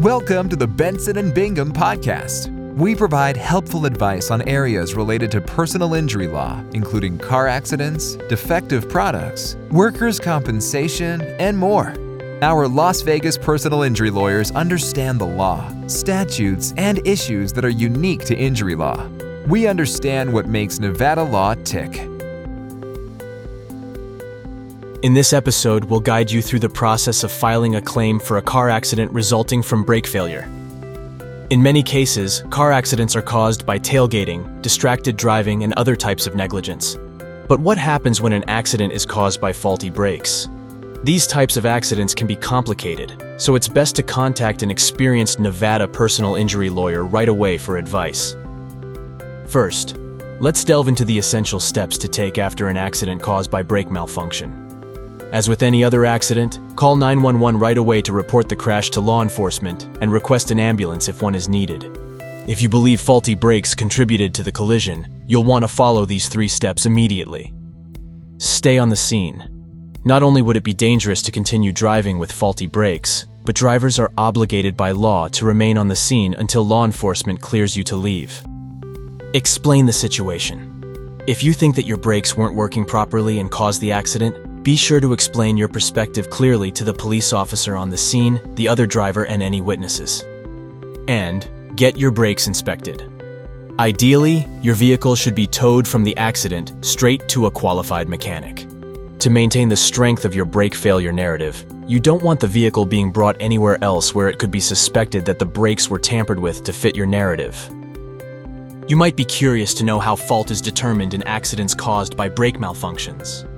Welcome to the Benson and Bingham podcast. We provide helpful advice on areas related to personal injury law, including car accidents, defective products, workers' compensation, and more. Our Las Vegas personal injury lawyers understand the law, statutes, and issues that are unique to injury law. We understand what makes Nevada law tick. In this episode, we'll guide you through the process of filing a claim for a car accident resulting from brake failure. In many cases, car accidents are caused by tailgating, distracted driving, and other types of negligence. But what happens when an accident is caused by faulty brakes? These types of accidents can be complicated, so it's best to contact an experienced Nevada personal injury lawyer right away for advice. First, let's delve into the essential steps to take after an accident caused by brake malfunction. As with any other accident, call 911 right away to report the crash to law enforcement and request an ambulance if one is needed. If you believe faulty brakes contributed to the collision, you'll want to follow these three steps immediately. Stay on the scene. Not only would it be dangerous to continue driving with faulty brakes, but drivers are obligated by law to remain on the scene until law enforcement clears you to leave. Explain the situation. If you think that your brakes weren't working properly and caused the accident, be sure to explain your perspective clearly to the police officer on the scene, the other driver, and any witnesses. And get your brakes inspected. Ideally, your vehicle should be towed from the accident straight to a qualified mechanic. To maintain the strength of your brake failure narrative, you don't want the vehicle being brought anywhere else where it could be suspected that the brakes were tampered with to fit your narrative. You might be curious to know how fault is determined in accidents caused by brake malfunctions.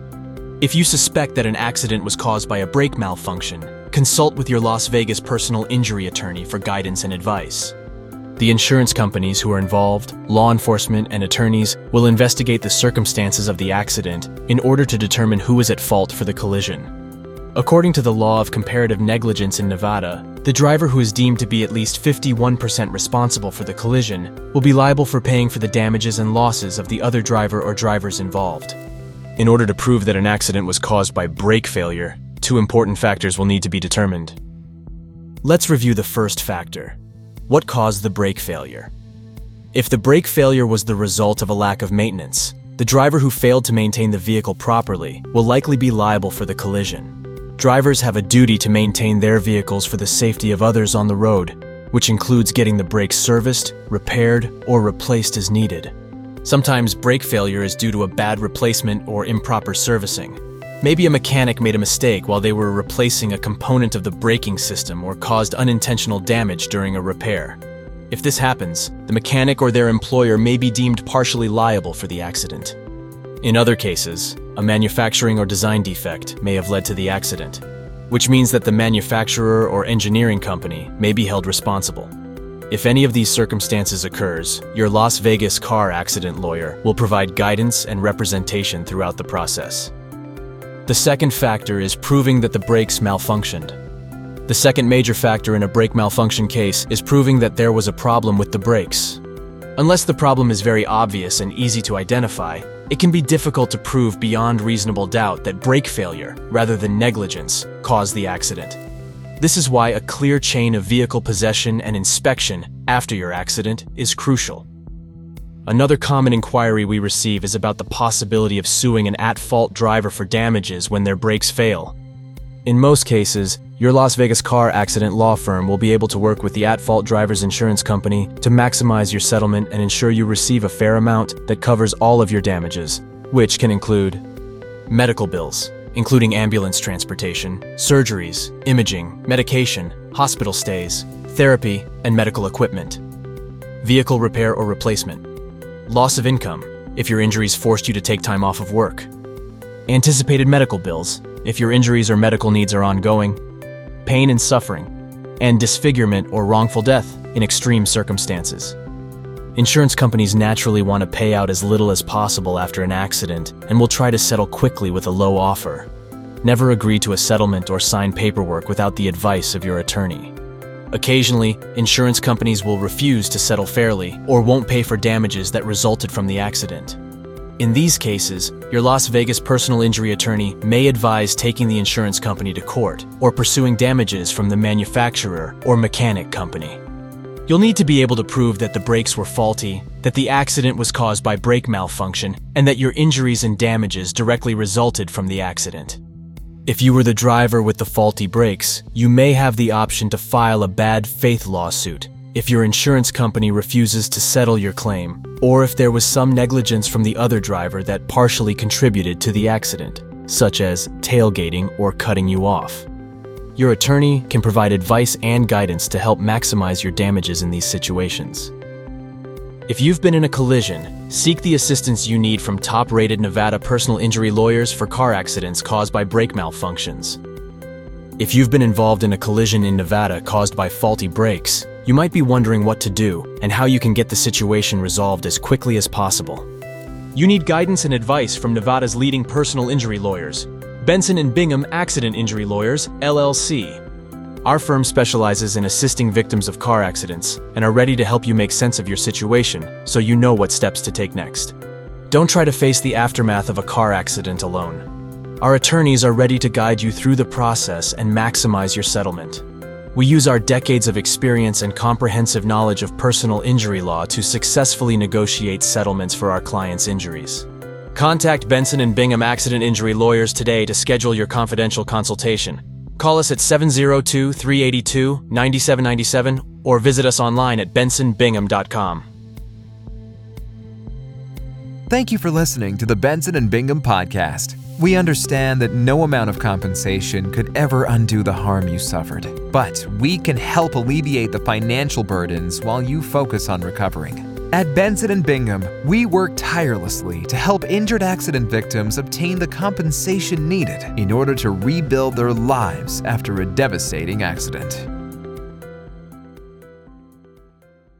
If you suspect that an accident was caused by a brake malfunction, consult with your Las Vegas personal injury attorney for guidance and advice. The insurance companies who are involved, law enforcement, and attorneys will investigate the circumstances of the accident in order to determine who is at fault for the collision. According to the law of comparative negligence in Nevada, the driver who is deemed to be at least 51% responsible for the collision will be liable for paying for the damages and losses of the other driver or drivers involved. In order to prove that an accident was caused by brake failure, two important factors will need to be determined. Let's review the first factor. What caused the brake failure? If the brake failure was the result of a lack of maintenance, the driver who failed to maintain the vehicle properly will likely be liable for the collision. Drivers have a duty to maintain their vehicles for the safety of others on the road, which includes getting the brakes serviced, repaired, or replaced as needed. Sometimes brake failure is due to a bad replacement or improper servicing. Maybe a mechanic made a mistake while they were replacing a component of the braking system or caused unintentional damage during a repair. If this happens, the mechanic or their employer may be deemed partially liable for the accident. In other cases, a manufacturing or design defect may have led to the accident, which means that the manufacturer or engineering company may be held responsible. If any of these circumstances occurs, your Las Vegas car accident lawyer will provide guidance and representation throughout the process. The second factor is proving that the brakes malfunctioned. The second major factor in a brake malfunction case is proving that there was a problem with the brakes. Unless the problem is very obvious and easy to identify, it can be difficult to prove beyond reasonable doubt that brake failure, rather than negligence, caused the accident. This is why a clear chain of vehicle possession and inspection after your accident is crucial. Another common inquiry we receive is about the possibility of suing an at-fault driver for damages when their brakes fail. In most cases, your Las Vegas car accident law firm will be able to work with the at-fault driver's insurance company to maximize your settlement and ensure you receive a fair amount that covers all of your damages, which can include medical bills, including ambulance transportation, surgeries, imaging, medication, hospital stays, therapy, and medical equipment. Vehicle repair or replacement. Loss of income, if your injuries forced you to take time off of work. Anticipated medical bills, if your injuries or medical needs are ongoing. Pain and suffering. And disfigurement or wrongful death in extreme circumstances. Insurance companies naturally want to pay out as little as possible after an accident and will try to settle quickly with a low offer. Never agree to a settlement or sign paperwork without the advice of your attorney. Occasionally, insurance companies will refuse to settle fairly or won't pay for damages that resulted from the accident. In these cases, your Las Vegas personal injury attorney may advise taking the insurance company to court or pursuing damages from the manufacturer or mechanic company. You'll need to be able to prove that the brakes were faulty, that the accident was caused by brake malfunction, and that your injuries and damages directly resulted from the accident. If you were the driver with the faulty brakes, you may have the option to file a bad faith lawsuit if your insurance company refuses to settle your claim, or if there was some negligence from the other driver that partially contributed to the accident, such as tailgating or cutting you off. Your attorney can provide advice and guidance to help maximize your damages in these situations. If you've been in a collision, seek the assistance you need from top rated Nevada personal injury lawyers for car accidents caused by brake malfunctions. If you've been involved in a collision in Nevada caused by faulty brakes, you might be wondering what to do and how you can get the situation resolved as quickly as possible. You need guidance and advice from Nevada's leading personal injury lawyers, Benson and Bingham Accident Injury Lawyers, LLC. Our firm specializes in assisting victims of car accidents and are ready to help you make sense of your situation so you know what steps to take next. Don't try to face the aftermath of a car accident alone. Our attorneys are ready to guide you through the process and maximize your settlement. We use our decades of experience and comprehensive knowledge of personal injury law to successfully negotiate settlements for our clients' injuries. Contact Benson and Bingham Accident Injury Lawyers today to schedule your confidential consultation. Call us at 702 382 9797 or visit us online at bensonbingham.com. Thank you for listening to the Benson and Bingham podcast. We understand that no amount of compensation could ever undo the harm you suffered, but we can help alleviate the financial burdens while you focus on recovering. At Benson and Bingham, we work tirelessly to help injured accident victims obtain the compensation needed in order to rebuild their lives after a devastating accident.